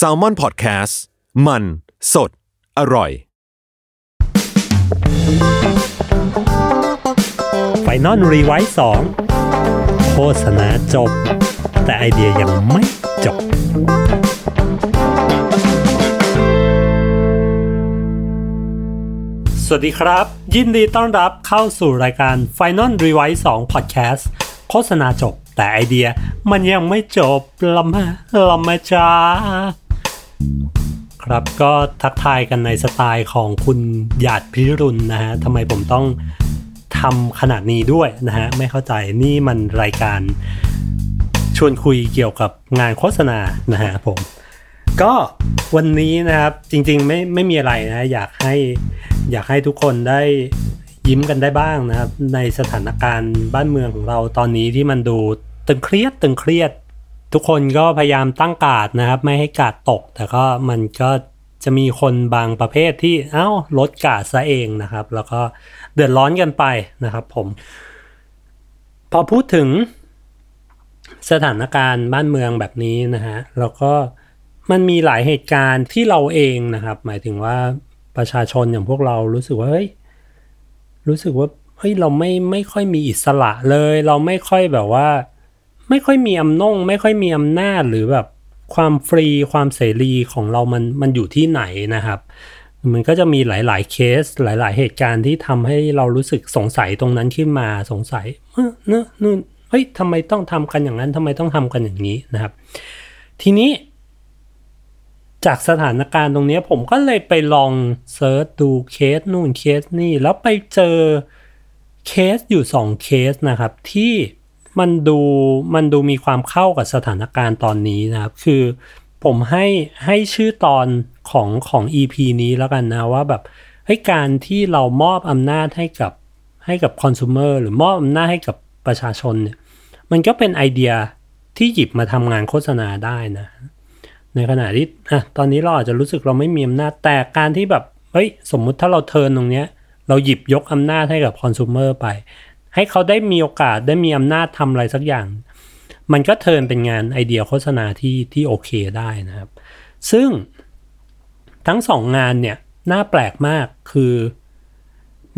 s a l m o n PODCAST มัน สด อร่อย final revise สองโฆษณาจบ แต่ไอเดียยังไม่จบ สวัสดีครับ ยินดีต้อนรับเข้าสู่รายการ Final Revise 2 Podcast โฆษณาจบ แต่ไอเดียมันยังไม่จบละมาละมาจ้าครับก็ทักทายกันในสไตล์ของคุณหยาดพิรุณนะฮะทำไมผมต้องทำขนาดนี้ด้วยนะฮะไม่เข้าใจนี่มันรายการชวนคุยเกี่ยวกับงานโฆษณานะฮะผม ก็วันนี้นะครับจริงๆไม่ไม่มีอะไรนะ อยากให้อยากให้ทุกคนได้ ยิ้มกันได้บ้างนะครับ ในสถานการณ์บ้านเมืองของเราตอนนี้ที่มันดูตึงเครียดตึงเครียด ทุกคนก็พยายามตั้งกาดนะครับ ไม่ให้กาดตก แต่ก็มันก็จะมีคนบางประเภทที่เอ้าลดกาดซะเองนะครับ แล้วก็เดือดร้อนกันไปนะครับผม พอพูดถึงสถานการณ์บ้านเมืองแบบนี้นะฮะแล้วก็มันมีหลายเหตุการณ์ที่เราเองนะครับ หมายถึงว่าประชาชนอย่างพวกเรารู้สึกว่าเฮ้ย รู้สึกว่าเฮ้ยเราไม่ไม่ค่อยมีอิสระเลย เราไม่ค่อยแบบว่า ไม่ค่อยมีอำนงไม่ค่อยมีอำนาจหรือแบบความฟรีความเสรีของเรามันมันอยู่ที่ไหนนะครับ มันก็จะมีหลาย ๆ เคส หลาย ๆ เหตุการณ์ที่ทำให้เรารู้สึกสงสัยตรงนั้นขึ้นมาสงสัยเออเนอะนู่นเฮ้ยทำไมต้องทำกันอย่างนั้นทำไมต้องทำกันอย่างนี้นะครับ ทีนี้ จากสถานการณ์ตรงนี้ผมก็เลยไปลองเซิร์ชดูเคสนู่นเคสนี่ แล้วไปเจอเคสอยู่สองเคสนะครับ ที่มันดูมันดูมีความเข้ากับสถานการณ์ตอนนี้นะครับ คือผมให้ให้ชื่อตอนของของ EP นี้แล้วกันนะว่าแบบให้การที่เรามอบอำนาจให้กับให้กับคอน sumer หรือมอบอำนาจให้กับประชาชนเนี่ยมันก็เป็นไอเดียที่หยิบมาทำงานโฆษณาได้นะ ในขณะที่อะตอนนี้เราอาจจะรู้สึกเราไม่มีอำนาจแต่การที่แบบเฮ้ยสมมุติถ้าเราเทิร์นตรงเนี้ย เราหยิบยกอำนาจให้กับคอน sumer ไป ให้เขาได้มีโอกาสได้มีอำนาจทำอะไรสักอย่าง มันก็เทิร์นเป็นงานไอเดียโฆษณาที่ที่โอเคได้นะครับ ซึ่งทั้งสองงานเนี่ยน่าแปลกมากคือ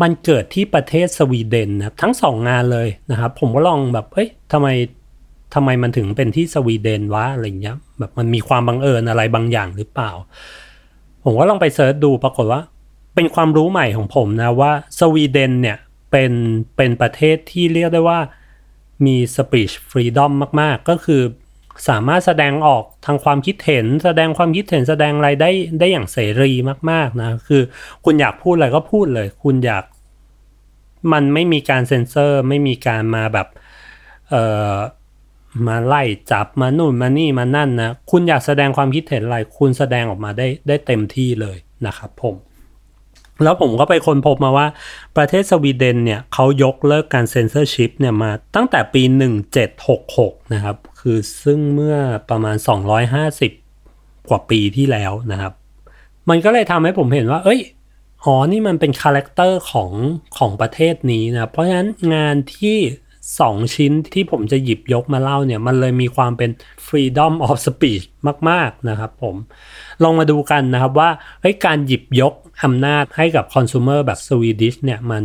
มันเกิดที่ประเทศสวีเดนนะครับทั้งสองงานเลยนะครับ ผมก็ลองแบบเอ้ยทำไม ทำไมมันถึงเป็นที่สวีเดนวะอะไรเงี้ยแบบมันมีความบังเอิญอะไรบางอย่างหรือเปล่า ผมก็ลองไปเซิร์ชดูปรากฏว่า เป็นความรู้ใหม่ของผมนะว่าสวีเดนเนี่ยเป็นเป็นประเทศที่เรียกได้ว่ามี speech freedom มาก ๆ ก็คือสามารถแสดงออกทางความคิดเห็น แสดงความคิดเห็นแสดงอะไรได้ได้อย่างเสรีมาก ๆ นะ คือคุณอยากพูดอะไรก็พูดเลย คุณอยากมันไม่มีการเซ็นเซอร์ ไม่มีการมาแบบเอ่อ มาไล่จับมานู่นมานี่มานั่นนะคุณอยากแสดงความคิดเห็นอะไร คุณแสดงออกมาได้ได้เต็มที่เลยนะครับผม แล้วผมก็ไปค้นพบมาว่า ประเทศสวีเดนเนี่ยเขายกเลิกการเซ็นเซอร์ชิพเนี่ยมาตั้งแต่ปี 1766 นะครับ คือซึ่งเมื่อประมาณ 250 กว่าปีที่แล้วนะครับ มันก็เลยทำให้ผมเห็นว่า เอ้ยอ๋อนี่มันเป็น character ของของประเทศนี้นะ เพราะฉะนั้นงานที่ สองชิ้นที่ผมจะหยิบยกมาเล่าเนี่ย มันเลยมีความเป็น freedom of speech มาก ๆ นะครับผม ลองมาดูกันนะครับว่าการหยิบยกอำนาจให้กับคอน sumer แบบสวีดิชเนี่ยมัน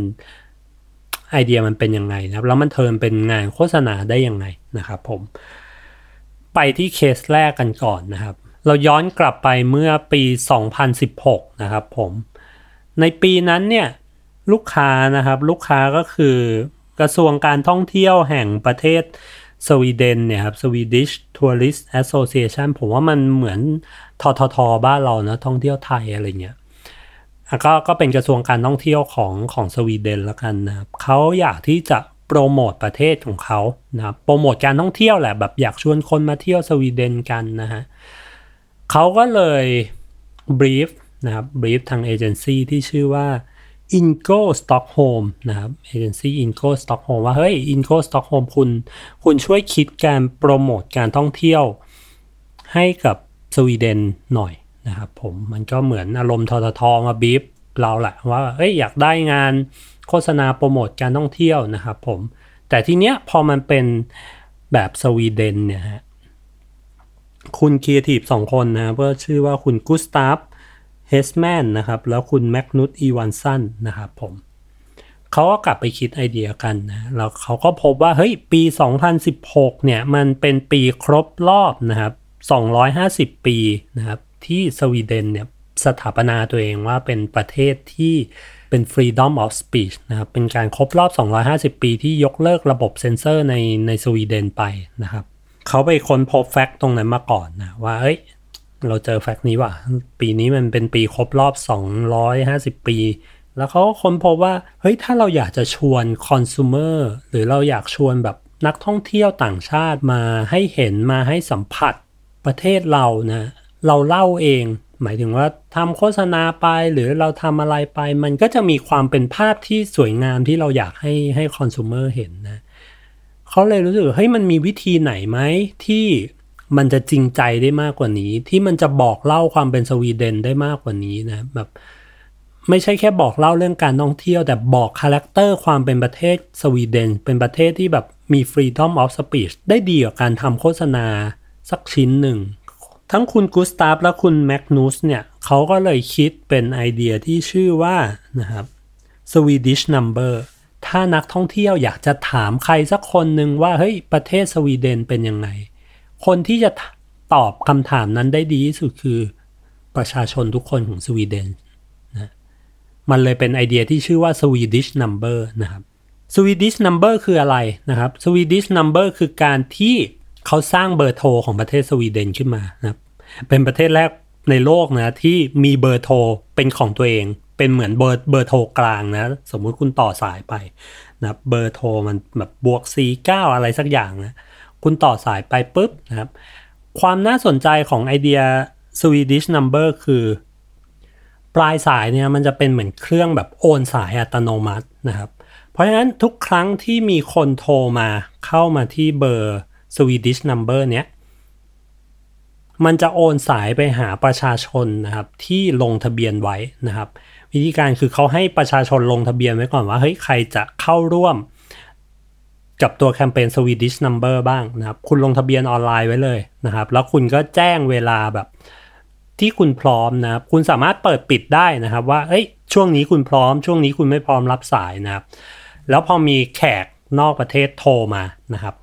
ไอเดียมันเป็นยังไงนะครับ แล้วมัน turn เป็นงานโฆษณาได้ยังไงนะครับผม ไปที่เคสแรกกันก่อนนะครับ เราย้อนกลับไปเมื่อปี 2016 นะครับผม ในปีนั้นเนี่ยลูกค้านะครับ ลูกค้าก็คือ กระทรวงการท่องเที่ยวแห่งประเทศสวีเดนเนี่ยครับ Swedish Tourist Association ผมว่ามันเหมือนทททบ้านเรานะท่องเที่ยวไทยอะไรเงี้ยก็ก็เป็นกระทรวงการท่องเที่ยวของของสวีเดนแล้วกันนะครับเขาอยากที่จะโปรโมทประเทศของเขานะโปรโมทการท่องเที่ยวแหละแบบอยากชวนคนมาเที่ยวสวีเดนกันนะฮะเขาก็เลยบรีฟนะครับบรีฟทางเอเจนซี่ที่ชื่อว่า Ingo Stockholm นะครับเอเจนซี่ Ingo Stockholm ว่าเฮ้ย Ingo Stockholm คุณ คุณช่วยคิดการโปรโมทการท่องเที่ยวให้กับสวีเดนหน่อยนะครับผมมันก็เหมือนอารมณ์ทททมาบีฟเราแหละว่าเอ้ยอยากได้งานโฆษณาโปรโมทการท่องเที่ยวนะครับผม แต่ทีเนี้ยพอมันเป็นแบบสวีเดนเนี่ยฮะคุณครีเอทีฟสองคนนะก็ชื่อว่าคุณกุสตาฟ เฮสแมนนะครับ แล้วคุณแมกนุส อีวานสันนะครับผมเขาก็กลับไปคิดไอเดียกันนะ แล้วเขาก็พบว่า เฮ้ย ปี 2016 เนี่ย มันเป็นปีครบรอบนะครับ 250 ปีนะครับ ที่สวีเดนเนี่ยสถาปนาตัวเองว่าเป็นประเทศที่เป็น freedom of speech นะครับ เป็นการครบรอบ 250 ปีที่ยกเลิกระบบเซ็นเซอร์ในในสวีเดนไปนะครับ เขาไปค้นพบแฟกต์ตรงนั้นมาก่อนนะ ว่า เอ้ย เราเจอแฟกต์นี้ว่ะ ปีนี้มันเป็นปีครบรอบ 250 ปี แล้วเขาก็ค้นพบว่า เฮ้ย ถ้าเราอยากจะชวนคอน sumer หรือเราอยากชวนแบบนักท่องเที่ยวต่างชาติมาให้เห็นมาให้สัมผัสประเทศเรานะ เราเล่าเอง หมายถึงว่าทำโฆษณาไปหรือเราทำอะไรไป มันก็จะมีความเป็นภาพที่สวยงามที่เราอยากให้ให้คอน sumer เห็นนะเขาเลยรู้สึกเฮ้ยมันมีวิธีไหนไหมที่ มันจะจริงใจได้มากกว่านี้ ที่มันจะบอกเล่าความเป็นสวีเดนได้มากกว่านี้นะแบบไม่ใช่แค่บอกเล่าเรื่องการท่องเที่ยว แต่บอก character ความเป็นประเทศสวีเดน เป็นประเทศที่แบบมี freedom of speech ได้ดีกว่าการทำโฆษณาสักชิ้นหนึ่ง ทั้งคุณกุสตาฟและคุณแมกนูสเนี่ยเขาก็เลยคิดเป็นไอเดียที่ชื่อว่านะครับ Swedish Number ถ้านักท่องเที่ยวอยากจะถามใครสักคนหนึ่งว่าเฮ้ยประเทศสวีเดนเป็นยังไง คนที่จะตอบคำถามนั้นได้ดีที่สุดคือประชาชนทุกคนของสวีเดนนะมันเลยเป็นไอเดียที่ชื่อว่า Swedish Number นะครับ Swedish Number คืออะไรนะครับ Swedish Number คือการที่เขาสร้างเบอร์โทรของประเทศสวีเดนขึ้นมานะครับเป็นประเทศแรกในโลกนะที่มีเบอร์โทรเป็นของตัวเอง เป็นเหมือนเบอร์เบอร์โทรกลางนะ สมมุติคุณต่อสายไปนะเบอร์โทรมันแบบบวก 49 อะไรสักอย่างนะ คุณต่อสายไปปุ๊บนะครับ ความน่าสนใจของไอเดีย Swedish Number คือ ปลายสายเนี่ยมันจะเป็นเหมือนเครื่องแบบโอนสายอัตโนมัตินะครับ เพราะฉะนั้นทุกครั้งที่มีคนโทรมาเข้ามาที่เบอร์ Swedish Number เนี้ยมันจะโอนสายไปหาประชาชนนะครับที่ลงทะเบียนไว้นะครับ วิธีการคือเขาให้ประชาชนลงทะเบียนไว้ก่อนว่าเฮ้ยใครจะเข้าร่วม กับตัวแคมเปญ Swedish Number บ้างนะครับ คุณลงทะเบียนออนไลน์ไว้เลยนะครับ แล้วคุณก็แจ้งเวลาแบบที่คุณพร้อมนะครับ คุณสามารถเปิดปิดได้นะครับว่าเอ้ยช่วงนี้คุณพร้อม ช่วงนี้คุณไม่พร้อมรับสายนะครับ แล้วพอมีแขกนอกประเทศโทรมานะครับ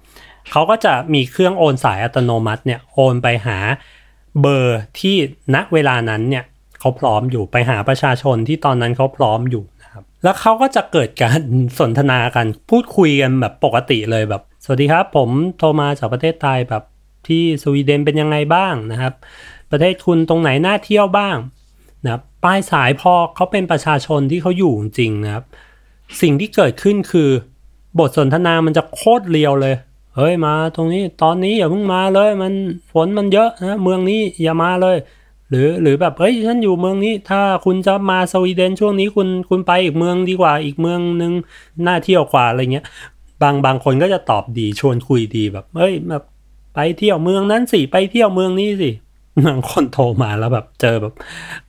เขาก็จะมีเครื่องโอนสายอัตโนมัติเนี่ยโอนไปหาเบอร์ที่ณเวลานั้นเนี่ยเขาพร้อมอยู่ไปหาประชาชนที่ตอนนั้นเขาพร้อมอยู่ แล้วเขาก็จะเกิดการสนทนากันพูดคุยกันแบบปกติเลยแบบ สวัสดีครับ ผมโทรมาจากประเทศไทยแบบที่สวีเดนเป็นยังไงบ้างนะครับ ประเทศคุณตรงไหนน่าเที่ยวบ้างนะปลายสายพอเขาเป็นประชาชนที่เขาอยู่จริงนะครับ สิ่งที่เกิดขึ้นคือบทสนทนามันจะโคตรเรียวเลย เฮ้ยมาตรงนี้ตอนนี้อย่าเพิ่งมาเลยมันฝนมันเยอะนะเมืองนี้อย่ามาเลย หรือหรือแบบเฮ้ยฉันอยู่เมืองนี้ ถ้าคุณจะมาสวีเดนช่วงนี้คุณคุณไปอีกเมืองดีกว่าอีกเมืองนึงน่าเที่ยวกว่าอะไรเงี้ย บางบางคนก็จะตอบดีชวนคุยดีแบบเฮ้ยแบบไปเที่ยวเมืองนั้นสิไปเที่ยวเมืองนี้สิบางคนโทรมาแล้วแบบเจอแบบ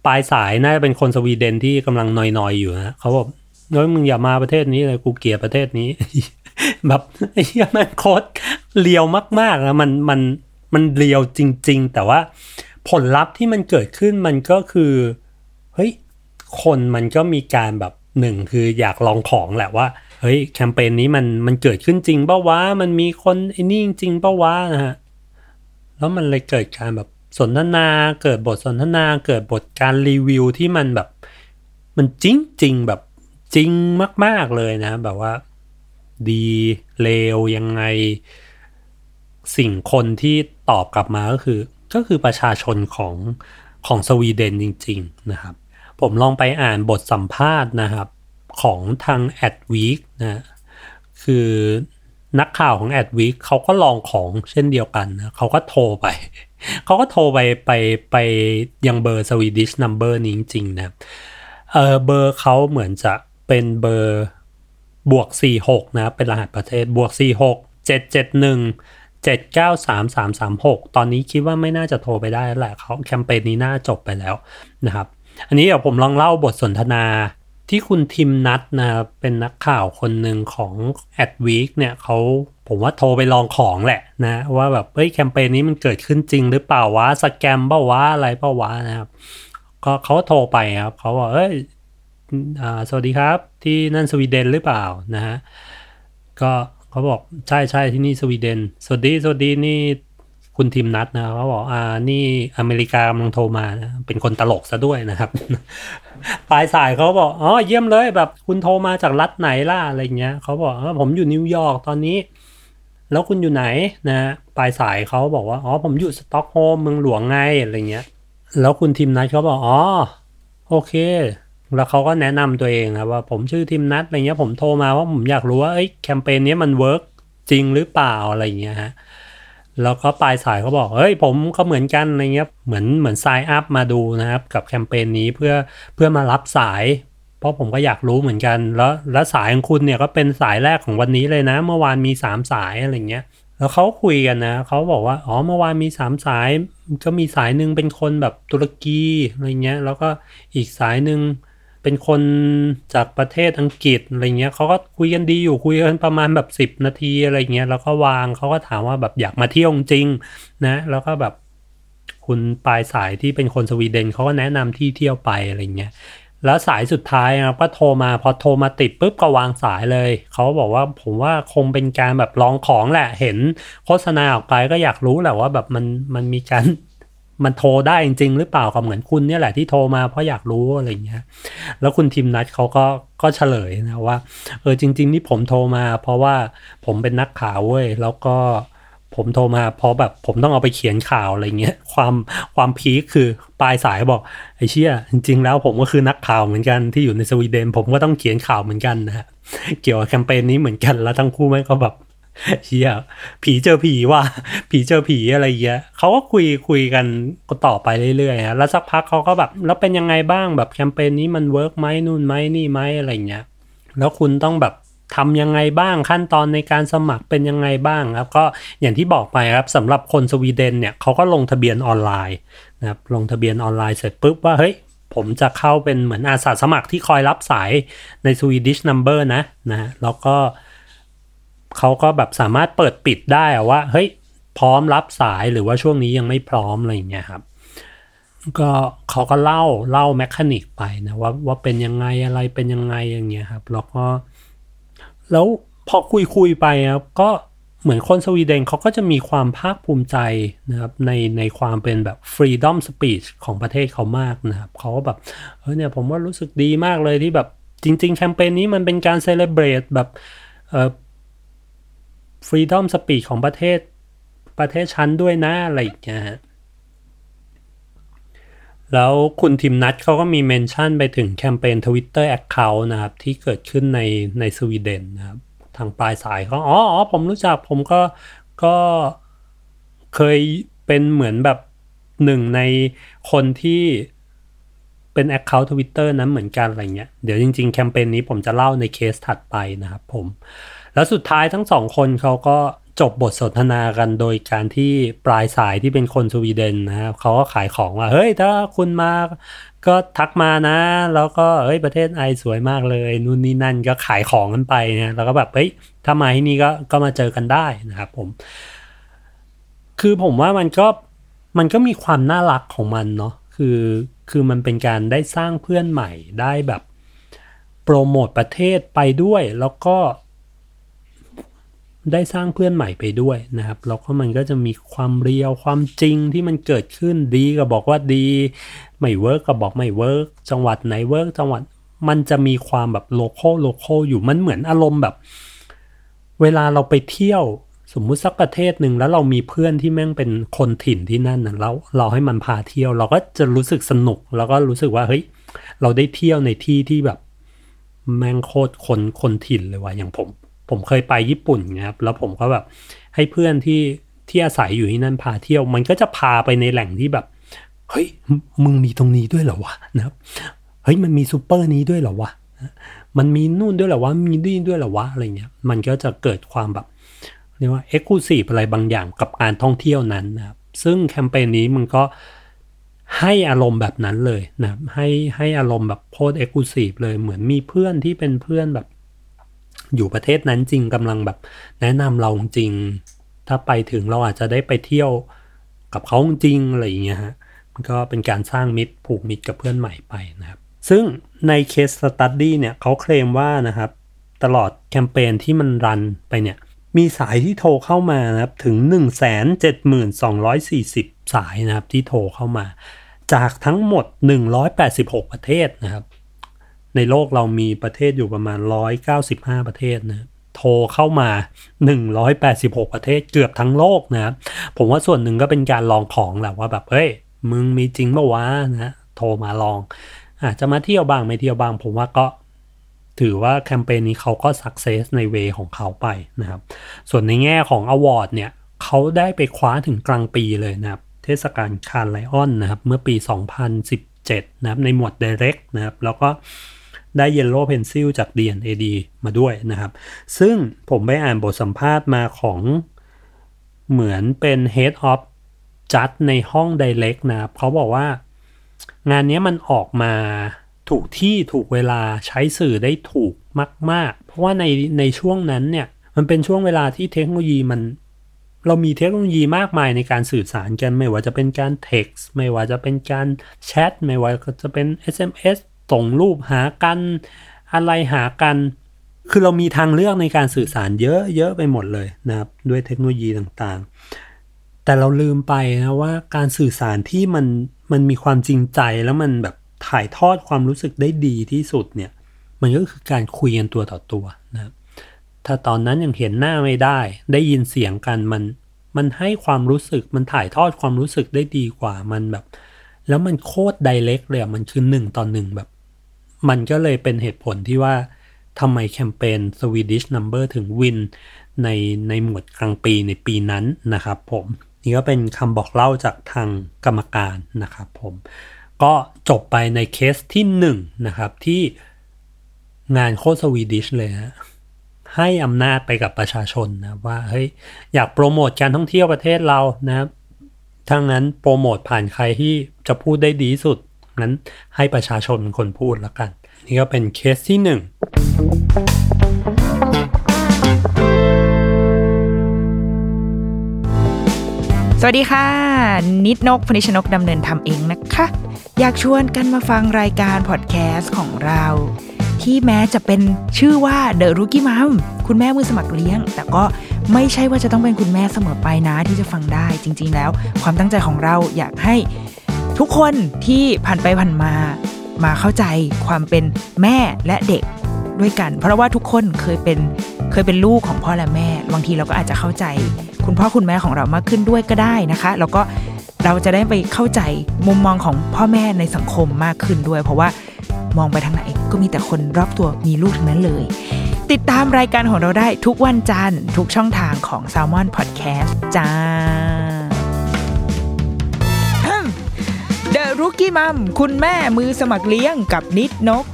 ปลายสายน่าจะเป็นคนสวีเดนที่กำลังนอยๆอยู่นะเขาบอกเฮ้ยมึงอย่ามาประเทศนี้เลยกูเกลียดประเทศนี้ แบบไอ้เหี้ยมันโคตรเลียวมากๆแล้วมันมันมันเลียวจริง ๆ แต่ว่า ผลลัพธ์ที่มันเกิดขึ้นมันก็คือเฮ้ยคนมันก็มีการแบบหนึ่งคืออยากลองของแหละว่าเฮ้ยแคมเปญนี้มันมันเกิดขึ้นจริงเป้าวะมันมีคนไอ้นี่จริงเป้าวะนะฮะแล้วมันเลยเกิดการแบบสนทนาเกิดบทสนทนาเกิดบทการรีวิวที่มันแบบ มันจริงจริงแบบจริงมาก ๆเลยนะ แบบว่า ดีเลวยังไง สิ่งคนที่ตอบกลับมาก็คือ ก็คือประชาชนของของสวีเดนจริง ๆ นะครับ ผมลองไปอ่านบทสัมภาษณ์นะครับ ของทาง a d Week นะคือนักข่าวของ Adweek เขาก็ลองของเช่นเดียวกันนะเขาก็โทรไป เขาก็โทรไปไปไปยังเบอร์ Swedish Number นี้จริง ๆ นะเออเบอร์เขาเหมือนจะเป็นเบอร์บวก 46 นะ เป็นรหัสประเทศบวก 46 771 793336 ตอนนี้คิดว่าไม่น่าจะโทรไปได้แล้วแหละเขาแคมเปญนี้น่าจบไปแล้วนะครับ อันนี้เดี๋ยวผมลองเล่าบทสนทนาที่คุณทิมนัทนะเป็นนักข่าวคนหนึ่งของ Adweek เนี่ยเขาผมว่าโทรไปลองของแหละนะ ว่าแบบเฮ้ยแคมเปญนี้มันเกิดขึ้นจริงหรือเปล่าวะ scam เปล่าวะอะไรเปล่าวะนะครับก็เขาโทรไปครับเขาบอกเอ้ยอสวัสดีครับที่นั่นสวีเดนหรือเปล่านะฮะก็ เขาบอกใช่ใช่ที่นี่สวีเดนสวัสดีสวัสดีนี่คุณทีมนัดนะเขาบอกอ่านี่อเมริกากำลังโทรมานะเป็นคนตลกซะด้วยนะครับ ปลายสายเขาบอกอ๋อเยี่ยมเลยแบบคุณโทรมาจากรัฐไหนล่ะอะไรเงี้ยเขาบอกผมอยู่นิวยอร์กตอนนี้ แล้วคุณอยู่ไหนนะปลายสายเขาบอกว่าอ๋อผมอยู่สต็อกโฮล์มเมืองหลวงไงอะไรเงี้ย แล้วคุณทีมนัดเขาบอกอ๋อโอเค แล้วเขาก็แนะนำตัวเองครับว่าผมชื่อทีมนัดอะไรเงี้ยผมโทรมาว่าผมอยากรู้ว่าเอ้ยแคมเปญนี้มัน work จริงหรือเปล่าอะไรเงี้ยฮะแล้วก็ปลายสายเขาบอกเฮ้ยผมก็เหมือนกันอะไรเงี้ยเหมือนเหมือน sign up มาดูนะครับกับแคมเปญนี้เพื่อเพื่อมารับสาย เพราะผมก็อยากรู้เหมือนกัน แล้วแล้วสายของคุณเนี่ยก็เป็นสายแรกของวันนี้เลยนะ เมื่อวานมีสามสายอะไรเงี้ยแล้วเขาคุยกันนะเขาบอกว่าอ๋อเมื่อวานมีสามสายก็มีสายหนึ่งเป็นคนแบบตุรกีอะไรเงี้ยแล้วก็อีกสายหนึ่ง เป็นคนจากประเทศอังกฤษอะไรเงี้ยเขาก็คุยกันดีอยู่คุยกันประมาณแบบสิบนาทีอะไรเงี้ยแล้วก็วางเขาก็ถามว่าแบบอยากมาเที่ยวจริงนะแล้วก็แบบคุณปลายสายที่เป็นคนสวีเดนเขาก็แนะนำที่เที่ยวไปอะไรเงี้ยแล้วสายสุดท้ายครับก็โทรมาพอโทรมาติดปุ๊บก็วางสายเลยเขาบอกว่าผมว่าคงเป็นการแบบลองของแหละเห็นโฆษณาออกไปก็อยากรู้แหละว่าแบบมันมันมีการ มันโทรได้จริง ๆ หรือเปล่าก็เหมือนคุณเนี่ยแหละที่โทรมาเพราะอยากรู้อะไรเงี้ย แล้วคุณทีมนัดเขาก็ก็เฉลยนะว่าเออจริง ๆ นี่ผมโทรมา เพราะว่าผมเป็นนักข่าวเว้ยแล้วก็ผมโทรมาเพราะแบบผมต้องเอาไปเขียนข่าวอะไรเงี้ยความความพีคคือปลายสายบอกไอ้เชี่ยจริง ๆ แล้วผมก็คือนักข่าวเหมือนกันที่อยู่ในสวีเดน ผมก็ต้องเขียนข่าวเหมือนกันนะฮะเกี่ยวกับแคมเปญนี้เหมือนกันแล้วทั้งคู่แม่ก็แบบ เชี่ยผีเจอผีว่ะผีเจอผีอะไรเงี้ยเขาก็คุยคุยกันต่อไปเรื่อยๆฮะแล้วสักพักเขาก็แบบแล้วเป็นยังไงบ้างแบบแคมเปญนี้มัน work ไหมนู่นไหมนี่ไหมอะไรเงี้ยแล้วคุณต้องแบบทำยังไงบ้างขั้นตอนในการสมัครเป็นยังไงบ้างครับ ก็อย่างที่บอกไปครับสำหรับคนสวีเดนเนี่ยเขาก็ลงทะเบียนออนไลน์นะครับลงทะเบียนออนไลน์เสร็จปุ๊บว่าเฮ้ยผมจะเข้าเป็นเหมือนอาสาสมัครที่คอยรับสายใน Swedish Number นะนะแล้วก็เเขาก็แบบสามารถเปิดปิดได้ว่าเฮ้ยพร้อมรับสายหรือว่าช่วงนี้ยังไม่พร้อมอะไรอย่างเงี้ยครับก็เขาก็เล่าเล่าแมคานิกไปนะว่าว่าเป็นยังไงอะไรเป็นยังไงอย่างเงี้ยครับ แล้วก็ แล้วพอคุยคุยไปครับก็เหมือนคนสวีเดนเขาก็จะมีความภาคภูมิใจนะครับในในความเป็นแบบ freedom speech ของประเทศเขามากนะครับเขาก็แบบเออเนี่ยผมว่ารู้สึกดีมากเลยที่แบบจริง ๆ แคมเปญนี้มันเป็นการเซเลบรตแบบ เอ่อ freedom speech ของประเทศประเทศชั้นด้วยนะอะไรอย่างเงี้ยฮะแล้วคุณทิมนัทเขาก็มีเมนชั่นไปถึงแคมเปญ Twitter Account นะครับ ที่เกิดขึ้นในในสวีเดนนะครับ ทางปลายสายเขาอ๋ออ๋อผมรู้จักผมก็ก็เคยเป็นเหมือนแบบหนึ่งในคนที่เป็น Account Twitter นั้นเหมือนกันอะไรเงี้ย เดี๋ยวจริง ๆ แคมเปญนี้ผมจะเล่าในเคสถัดไปนะครับผม แล้วสุดท้ายทั้งสองคนเขาก็จบบทสนทนากันโดยการที่ปลายสายที่เป็นคนสวีเดนนะครับเขาก็ขายของว่า เฮ้ย ถ้าคุณมาก็ทักมานะ แล้วก็เฮ้ยประเทศไอสวยมากเลยนู่นนี่นั่นก็ขายของกันไปนะแล้วก็แบบเฮ้ยถ้ามาที่นี่ก็ก็มาเจอกันได้นะครับผม คือผมว่ามันก็มันก็มีความน่ารักของมันเนาะคือคือมันเป็นการได้สร้างเพื่อนใหม่ได้แบบโปรโมทประเทศไปด้วย แล้วก็ ได้สร้างเพื่อนใหม่ไปด้วยนะครับ แล้วก็มันก็จะมีความเรียวความจริงที่มันเกิดขึ้นดีก็บอกว่าดี ไม่ work ก็บอกไม่ work จังหวัดไหน work จังหวัดมันจะมีความแบบ local local อยู่มันเหมือนอารมณ์แบบ เวลาเราไปเที่ยวสมมุติสักประเทศหนึ่งแล้วเรามีเพื่อนที่แม่งเป็นคนถิ่นที่นั่นนะแล้วเราให้มันพาเที่ยว เราก็จะรู้สึกสนุก แล้วก็รู้สึกว่าเฮ้ยเราได้เที่ยวในที่ที่แบบ แม่งโคตรคนคนถิ่นเลยว่ะอย่างผม ผมเคยไปญี่ปุ่นนะครับแล้วผมก็แบบให้เพื่อนที่ที่อาศัยอยู่ที่นั่นพาเที่ยว มันก็จะพาไปในแหล่งที่แบบเฮ้ยมึงมีตรงนี้ด้วยเหรอวะนะครับเฮ้ยมันมีซูเปอร์นี้ด้วยเหรอวะมันมีนู่นด้วยเหรอวะมีนี่ด้วยเหรอวะอะไรเงี้ยมันก็จะเกิดความแบบเรียกว่า exclusive อะไรบางอย่างกับการท่องเที่ยวนั้นนะครับซึ่งแคมเปญนี้มันก็ให้อารมณ์แบบนั้นเลยนะให้ให้อารมณ์แบบโคตร exclusive เลยเหมือนมีเพื่อนที่เป็นเพื่อนแบบ อยู่ประเทศนั้นจริงกำลังแบบแนะนำเราจริง ถ้าไปถึงเราอาจจะได้ไปเที่ยวกับเขาจริงอะไรอย่างเงี้ยฮะมันก็เป็นการสร้างมิตรผูกมิตรกับเพื่อนใหม่ไปนะครับ ซึ่งในเคสสตัดดี้เนี่ยเขาเคลมว่านะครับ ตลอดแคมเปญที่มันรันไปเนี่ย มีสายที่โทรเข้ามานะครับถึง 172,240 สายนะครับที่โทรเข้ามา จากทั้งหมด 186 ประเทศนะครับ ในโลกเรามีประเทศอยู่ประมาณ 195 ประเทศนะโทรเข้ามา 186 ประเทศเกือบทั้งโลกนะครับผมว่าส่วนหนึ่งก็เป็นการลองของแหละว่าแบบเฮ้ยมึงมีจริงปะวะนะโทรมาลองอาจจะมาเที่ยวบ้างไม่เที่ยวบ้าง ผมว่าก็ถือว่าแคมเปญนี้เขาก็ success ใน way ของเขาไปนะครับ ส่วนในแง่ของ award เนี่ยเขาได้ไปคว้าถึง Grand Prix เลยนะครับ เทศกาล Cannes Lions นะครับ เมื่อปี 2017 นะครับ ในหมวด Direct นะครับ แล้วก็ ได้ Yellow Pencil จาก D&AD มาด้วยนะครับ ซึ่งผมไปอ่านบทสัมภาษณ์มาของเหมือนเป็น Head of จัดในห้อง Direct นะเขาบอกว่างานนี้มันออกมาถูกที่ถูกเวลาใช้สื่อได้ถูกมาก ๆ เพราะว่าในในช่วงนั้นเนี่ย มันเป็นช่วงเวลาที่เทคโนโลยีมัน เรามีเทคโนโลยีมากมายในการสื่อสารกัน ไม่ว่าจะเป็นการ text ไม่ว่าจะเป็นการแชทไม่ว่าจะเป็น SMS ส่งรูปหากันอะไรหากัน คือเรามีทางเลือกในการสื่อสารเยอะเยอะไปหมดเลยนะครับ ด้วยเทคโนโลยีต่างๆ แต่เราลืมไปนะว่าการสื่อสารที่มันมันมีความจริงใจแล้วมันแบบถ่ายทอดความรู้สึกได้ดีที่สุดเนี่ยมันก็คือการคุยกันตัวต่อตัวนะครับถ้าตอนนั้นยังเห็นหน้าไม่ได้ ได้ยินเสียงกันมันมันให้ความรู้สึกมันถ่ายทอดความรู้สึกได้ดีกว่ามันแบบ แล้วมันโคตร direct เลยมันคือหนึ่งต่อหนึ่งแบบ มันก็เลยเป็นเหตุผลที่ว่าทำไมแคมเปญ Swedish Number ถึง win ในในหมวด Grand Prix ในปีนั้นนะครับผมนี่ก็เป็นคำบอกเล่าจากทางกรรมการนะครับผมก็จบไปในเคสที่1นนะครับที่งานโคตร Swedish เลยฮะให้อำนาจไปกับประชาชนนะว่าเฮ้ยอยากโปรโมทการท่องเที่ยวประเทศเรานะทั้งนั้นโปรโมทผ่านใครที่จะพูดได้ดีสุด งั้นให้ประชาชนเป็นคนพูดแล้วกัน นี่ก็เป็นเคสที่หนึ่งสวัสดีค่ะ นิดนกพนิชนกดำเนินทำเองนะคะ อยากชวนกันมาฟังรายการพอดแคสต์ของเรา ที่แม้จะเป็นชื่อว่า The Rookie Mom คุณแม่มือสมัครเลี้ยง แต่ก็ไม่ใช่ว่าจะต้องเป็นคุณแม่เสมอไปนะที่จะฟังได้จริง ๆ แล้ว ความตั้งใจของเราอยากให้ ทุกคนที่ผ่านไปผ่านมา มาเข้าใจความเป็นแม่และเด็กด้วยกัน เพราะว่าทุกคนเคยเป็นเคยเป็นลูกของพ่อและแม่ บางทีเราก็อาจจะเข้าใจ คุณพ่อคุณแม่ของเรามากขึ้นด้วยก็ได้นะคะ แล้วก็เราจะได้ไปเข้าใจมุมมองของพ่อแม่ในสังคมมากขึ้นด้วย เพราะว่ามองไปทางไหนก็มีแต่คนรอบตัวมีลูกทั้งนั้นเลย ติดตามรายการของเราได้ทุกวันจันทร์ทุกช่องทางของ s ซ l m o n Podcast จ้า The Rookie Mom คุณแม่มือสมัครเลี้ยงกับนิดนก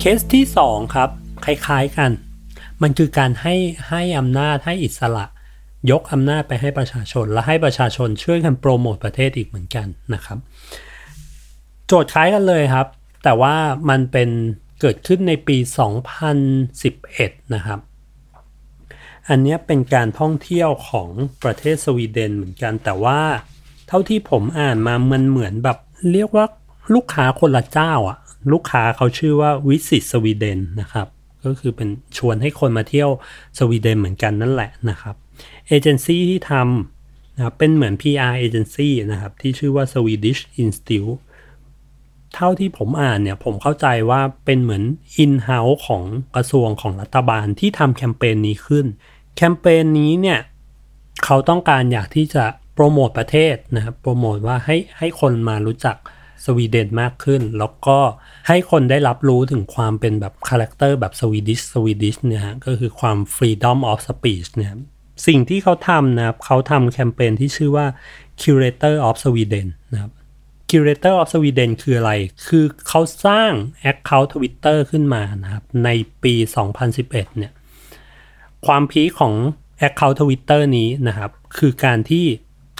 เคสที่สองครับ คล้ายๆกัน มันคือการให้ให้อำนาจให้อิสระ ยกอำนาจไปให้ประชาชน และให้ประชาชนช่วยกันโปรโมทประเทศอีกเหมือนกันนะครับ โจทย์คล้ายกันเลยครับ แต่ว่ามันเป็น เกิดขึ้นในปี 2011 นะครับ อันนี้เป็นการท่องเที่ยวของประเทศสวีเดนเหมือนกัน แต่ว่าเท่าที่ผมอ่านมามันเหมือนแบบเรียกว่าลูกค้าคนละเจ้าอะลูกค้าเขาชื่อว่าวิสิตสวีเดนนะครับ ก็คือเป็นชวนให้คนมาเที่ยวสวีเดนเหมือนกันนั่นแหละนะครับเอเจนซี่ที่ทำนะครับเป็นเหมือน PR เอเจนซี่นะครับ ที่ชื่อว่า Swedish Institute เท่าที่ผมอ่านเนี่ยผมเข้าใจว่าเป็นเหมือน in-house ของกระทรวงของรัฐบาลที่ทำแคมเปญนี้ขึ้น แคมเปญนี้เนี่ยเขาต้องการอยากที่จะโปรโมทประเทศนะครับโปรโมทว่าให้ให้คนมารู้จักสวีเดนมากขึ้น แล้วก็ให้คนได้รับรู้ถึงความเป็นแบบ character แบบ Swedish Swedish เนี่ยฮะก็คือความ freedom of speech เนี่ยสิ่งที่เขาทำนะครับเขาทำแคมเปญที่ชื่อว่า curator of Sweden นะครับ curator of Sweden คืออะไร คือเขาสร้าง account Twitter ขึ้นมานะครับ ในปี 2011 เนี่ย ความพีของ account Twitter นี้นะครับ คือการที่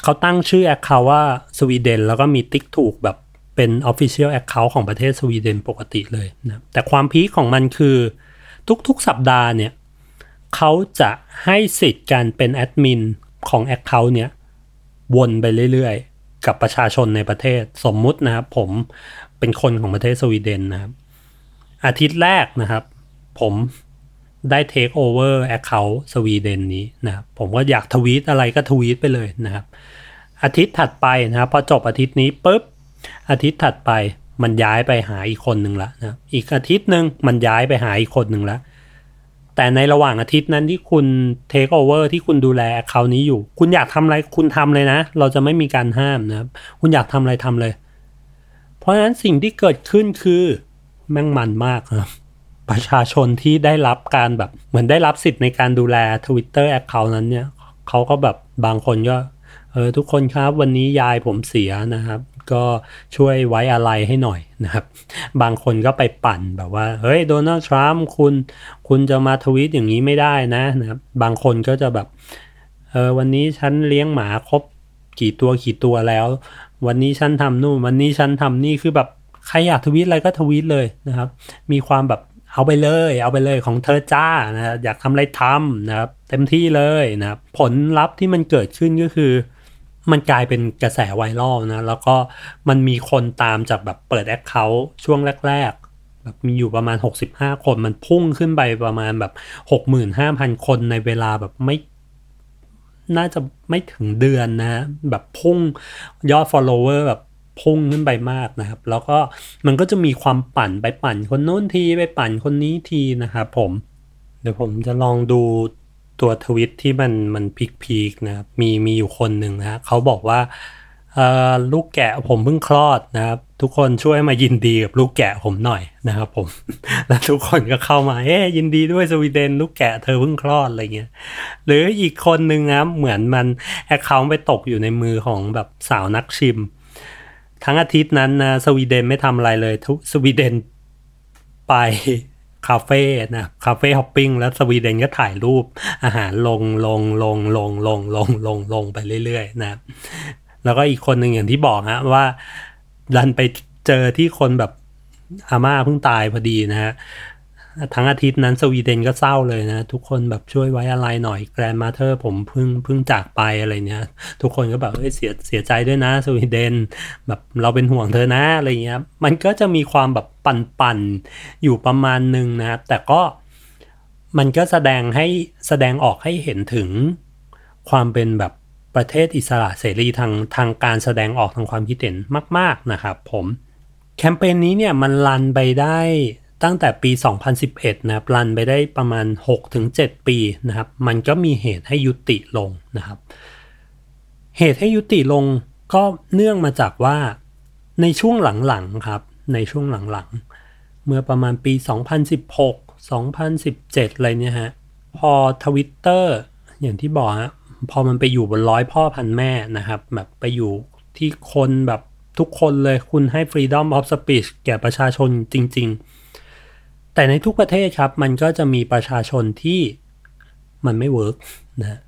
เขาตั้งชื่อ account ว่าสวีเดนแล้วก็มีติ๊กถูกแบบเป็น Official Account ของประเทศสวีเดนปกติเลยนะ แต่ความพีของมันคือทุกๆสัปดาห์เนี่ยเขาจะให้สิทธิ์การเป็นแอดมินของ Account เนี่ยวนไปเรื่อยๆ กับประชาชนในประเทศสมมุตินะครับ ผมเป็นคนของประเทศสวีเดนนะครับ อาทิตย์แรกนะครับ ผมได้ take over account สวีเดนนี้นะครับผมก็อยากทวีตอะไรก็ทวีตไปเลยนะครับ อาทิตย์ถัดไปนะครับพอจบอาทิตย์นี้ปุ๊บอาทิตย์ถัดไปมันย้ายไปหาอีกคนหนึ่งละนะอีกอาทิตย์หนึ่งมันย้ายไปหาอีกคนหนึ่งละ แต่ในระหว่างอาทิตย์นั้นที่คุณ take over ที่คุณดูแลเขานี้อยู่ คุณอยากทำอะไรคุณทำเลยนะ เราจะไม่มีการห้ามนะครับ คุณอยากทำอะไรทำเลย เพราะฉะนั้นสิ่งที่เกิดขึ้นคือแม่งมันมากครับประชาชนที่ได้รับการแบบเหมือนได้รับสิทธิ์ในการดูแล Twitter Account นั้นเนี่ยเขาก็แบบบางคนก็เออทุกคนครับวันนี้ยายผมเสียนะครับ ก็ช่วยไว้อะไรให้หน่อยนะครับ บางคนก็ไปปั่นแบบว่า เฮ้ยโดนัลด์ทรัมป์คุณ คุณจะมาทวีตอย่างนี้ไม่ได้นะนะครับ บางคนก็จะแบบ เออวันนี้ฉันเลี้ยงหมาครบกี่ตัวกี่ตัวแล้ว วันนี้ฉันทำนู่น วันนี้ฉันทำนี่คือแบบใครอยากทวีตอะไรก็ทวีตเลยนะครับ มีความแบบเอาไปเลย เอาไปเลยของเธอจ้านะอยากทำอะไรทำนะครับ เต็มที่เลยนะครับ ผลลัพธ์ที่มันเกิดขึ้นก็คือ มันกลายเป็นกระแสไวรัลนะ แล้วก็มันมีคนตามจากแบบเปิด account ช่วงแรกๆแบบมีอยู่ประมาณ 65 คนมันพุ่งขึ้นไปประมาณแบบ 65,000 คนในเวลาแบบไม่น่าจะไม่ถึงเดือนนะ แบบพุ่งยอด follower แบบพุ่งขึ้นไปมากนะครับ แล้วก็มันก็จะมีความปั่นไปปั่นคนโน้นทีไปปั่นคนนี้ทีนะครับผม เดี๋ยวผมจะลองดู ตัวทวิตที่มันมันพิกพีกนะครับมีมีอยู่คนหนึ่งนะเขาบอกว่าลูกแกะผมเพิ่งคลอดนะครับ ทุกคนช่วยมายินดีกับลูกแกะผมหน่อยนะครับผม แล้วทุกคนก็เข้ามาเอ๊ยินดีด้วยสวีเดน ลูกแกะเธอเพิ่งคลอดอะไรเงี้ยหรืออีกคนหนึ่งนะเหมือนมัน account ไปตกอยู่ในมือของแบบสาวนักชิม ทั้งอาทิตย์นั้นนะสวีเดนไม่ทำอะไรเลยทุกสวีเดนไป คาเฟ่นะ cafe hopping แล้วสวีเดนก็ถ่ายรูปอาหารลงลงลงลงลงลงลงลงไปเรื่อยๆนะแล้วก็อีกคนหนึ่งอย่างที่บอกฮะว่าดันไปเจอที่คนแบบอาม่าเพิ่งตายพอดีนะฮะ ทั้งอาทิตย์นั้นสวีเดนก็เศร้าเลยนะ ทุกคนแบบช่วยไว้อะไรหน่อยแกรนมาเธอร์ผมเพิ่งเพิ่งจากไปอะไรเนี้ย ทุกคนก็แบบเฮ้ยเสียเสียใจด้วยนะ สวีเดนแบบเราเป็นห่วงเธอนะอะไรเงี้ย มันก็จะมีความแบบปั่นปั่นอยู่ประมาณหนึ่งนะครับ แต่ก็มันก็แสดงให้แสดงออกให้เห็นถึงความเป็นแบบประเทศอิสระเสรีทางทางการแสดงออกทางความคิดเห็นมาก ๆนะครับ ผมแคมเปญนี้เนี่ยมันรันไปได้ ตั้งแต่ปี 2011 นะครับรันไปได้ประมาณ 6-7 ปีนะครับ มันก็มีเหตุให้ยุติลงนะครับ เหตุให้ยุติลงก็เนื่องมาจากว่าในช่วงหลังๆครับ ในช่วงหลังๆ เมื่อประมาณปี 2016 2017 อะไรเนี่ยฮะ พอทวิตเตอร์อย่างที่บอกฮะ พอมันไปอยู่บนร้อยพ่อพันแม่นะครับ แบบไปอยู่ที่คนแบบทุกคนเลยคุณให้ freedom of speech แก่ประชาชนจริง ๆ แต่ในทุกประเทศครับ มันก็จะมีประชาชนที่มันไม่ work นะ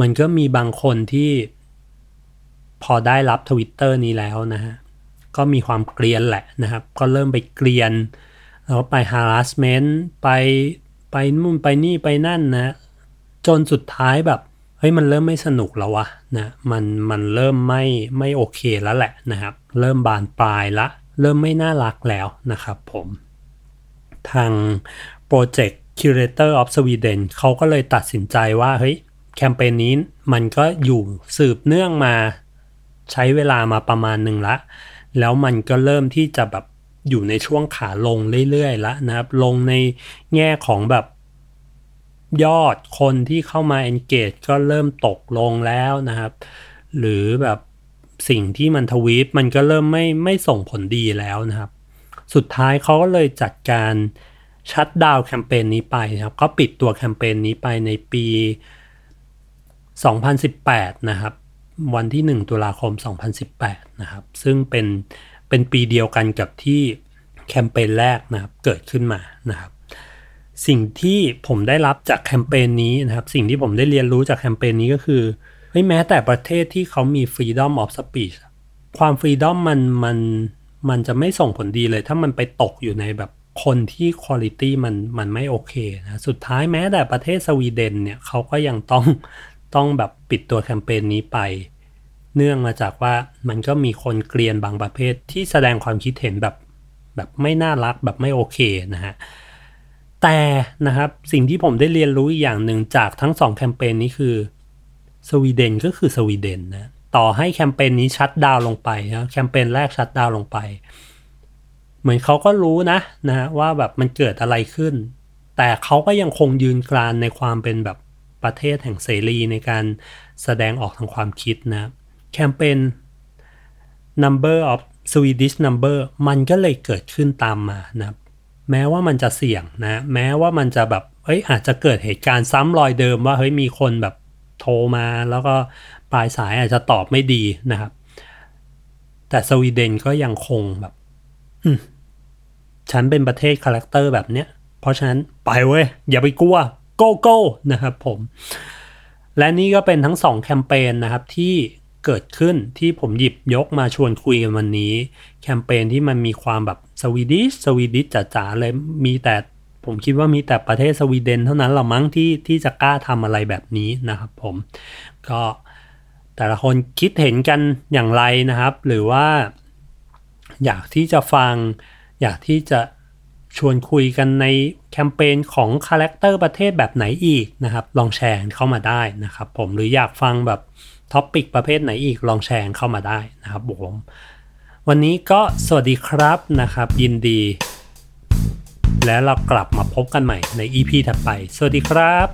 มันก็มีบางคนที่พอได้รับทวิตเตอร์นี้แล้วนะฮะ ก็มีความเกรียนแหละนะครับ ก็เริ่มไปเกรียน แล้วไป harassment ไปไปนู่นไปนี่ไปนั่นนะ จนสุดท้ายแบบเฮ้ยมันเริ่มไม่สนุกแล้ววะนะมันมันเริ่มไม่ไม่โอเคแล้วแหละนะครับ เริ่มบานปลายละ เริ่มไม่น่ารักแล้วนะครับผม ทางโปรเจกต์ Curator of Sweden เขาก็เลยตัดสินใจว่าเฮ้ยแคมเปญนี้มันก็อยู่สืบเนื่องมาใช้เวลามาประมาณหนึ่งละ แล้วมันก็เริ่มที่จะแบบอยู่ในช่วงขาลงเรื่อยๆล้วนะครับ ลงในแง่ของแบบยอดคนที่เข้ามา engage ก็เริ่มตกลงแล้วนะครับ หรือแบบสิ่งที่มันทวีตมันก็เริ่มไม่ไม่ส่งผลดีแล้วนะครับ สุดท้ายเขาก็เลยจัดการชัดดาวน์แคมเปญนี้ไปนะครับก็ปิดตัวแคมเปญนี้ไปในปี 2018 นะครับ วันที่ 1 ตุลาคม 2018 นะครับ ซึ่งเป็นเป็นปีเดียวกันกับที่แคมเปญแรกนะครับเกิดขึ้นมานะครับ สิ่งที่ผมได้รับจากแคมเปญนี้นะครับ สิ่งที่ผมได้เรียนรู้จากแคมเปญนี้ก็คือเฮ้ยแม้แต่ประเทศที่เขามี freedom of speech ความ freedom มันมัน มันจะไม่ส่งผลดีเลย ถ้ามันไปตกอยู่ในแบบคนที่คุณภาพมันมันไม่โอเคนะสุดท้ายแม้แต่ประเทศสวีเดนเนี่ยเขาก็ยังต้องต้องแบบปิดตัวแคมเปญนี้ไป เนื่องมาจากว่ามันก็มีคนเกลียนบางประเภทที่แสดงความคิดเห็นแบบแบบไม่น่ารักแบบไม่โอเคนะฮะแต่นะครับสิ่งที่ผมได้เรียนรู้อีกอย่างหนึ่งจากทั้งสองแคมเปญนี้คือสวีเดนก็คือสวีเดนนะ ต่อให้แคมเปญนี้ชัดดาวลงไปนะแคมเปญแรกชัดดาวลงไป เหมือนเขาก็รู้นะนะว่าแบบมันเกิดอะไรขึ้น แต่เขาก็ยังคงยืนกรานในความเป็นแบบประเทศแห่งเสรีในการแสดงออกทางความคิดนะแคมเปญ number of Swedish number มันก็เลยเกิดขึ้นตามมานะแม้ว่ามันจะเสี่ยงนะ แม้ว่ามันจะแบบเฮ้ยอาจจะเกิดเหตุการณ์ซ้ำรอยเดิมว่าเฮ้ยมีคนแบบโทรมาแล้วก็ปลายสายอาจจะตอบไม่ดีนะครับ แต่สวีเดนก็ยังคงแบบฉันเป็นประเทศ character แบบเนี้ย เพราะฉะนั้นไปเว้ย อย่าไปกลัว go go นะครับผม และนี่ก็เป็นทั้งสองแคมเปญนะครับที่เกิดขึ้นที่ผมหยิบยกมาชวนคุยกันวันนี้ แคมเปญที่มันมีความแบบ Swedish Swedish จ๋าๆเลยมีแต่ผมคิดว่ามีแต่ประเทศสวีเดนเท่านั้นละมั้งที่ที่จะกล้าทำอะไรแบบนี้นะครับผม ก็ แต่ละคนคิดเห็นกันอย่างไรนะครับ หรือว่า อยากที่จะฟัง อยากที่จะชวนคุยกันในแคมเปญของ character ประเทศแบบไหนอีกนะครับ ลองแชร์เข้ามาได้นะครับ ผมหรืออยากฟังแบบ topic ประเภทไหนอีกลองแชร์เข้ามาได้นะครับผมวันนี้ก็สวัสดีครับนะครับ ยินดี และเรากลับมาพบกันใหม่ใน EP ถัดไป สวัสดีครับ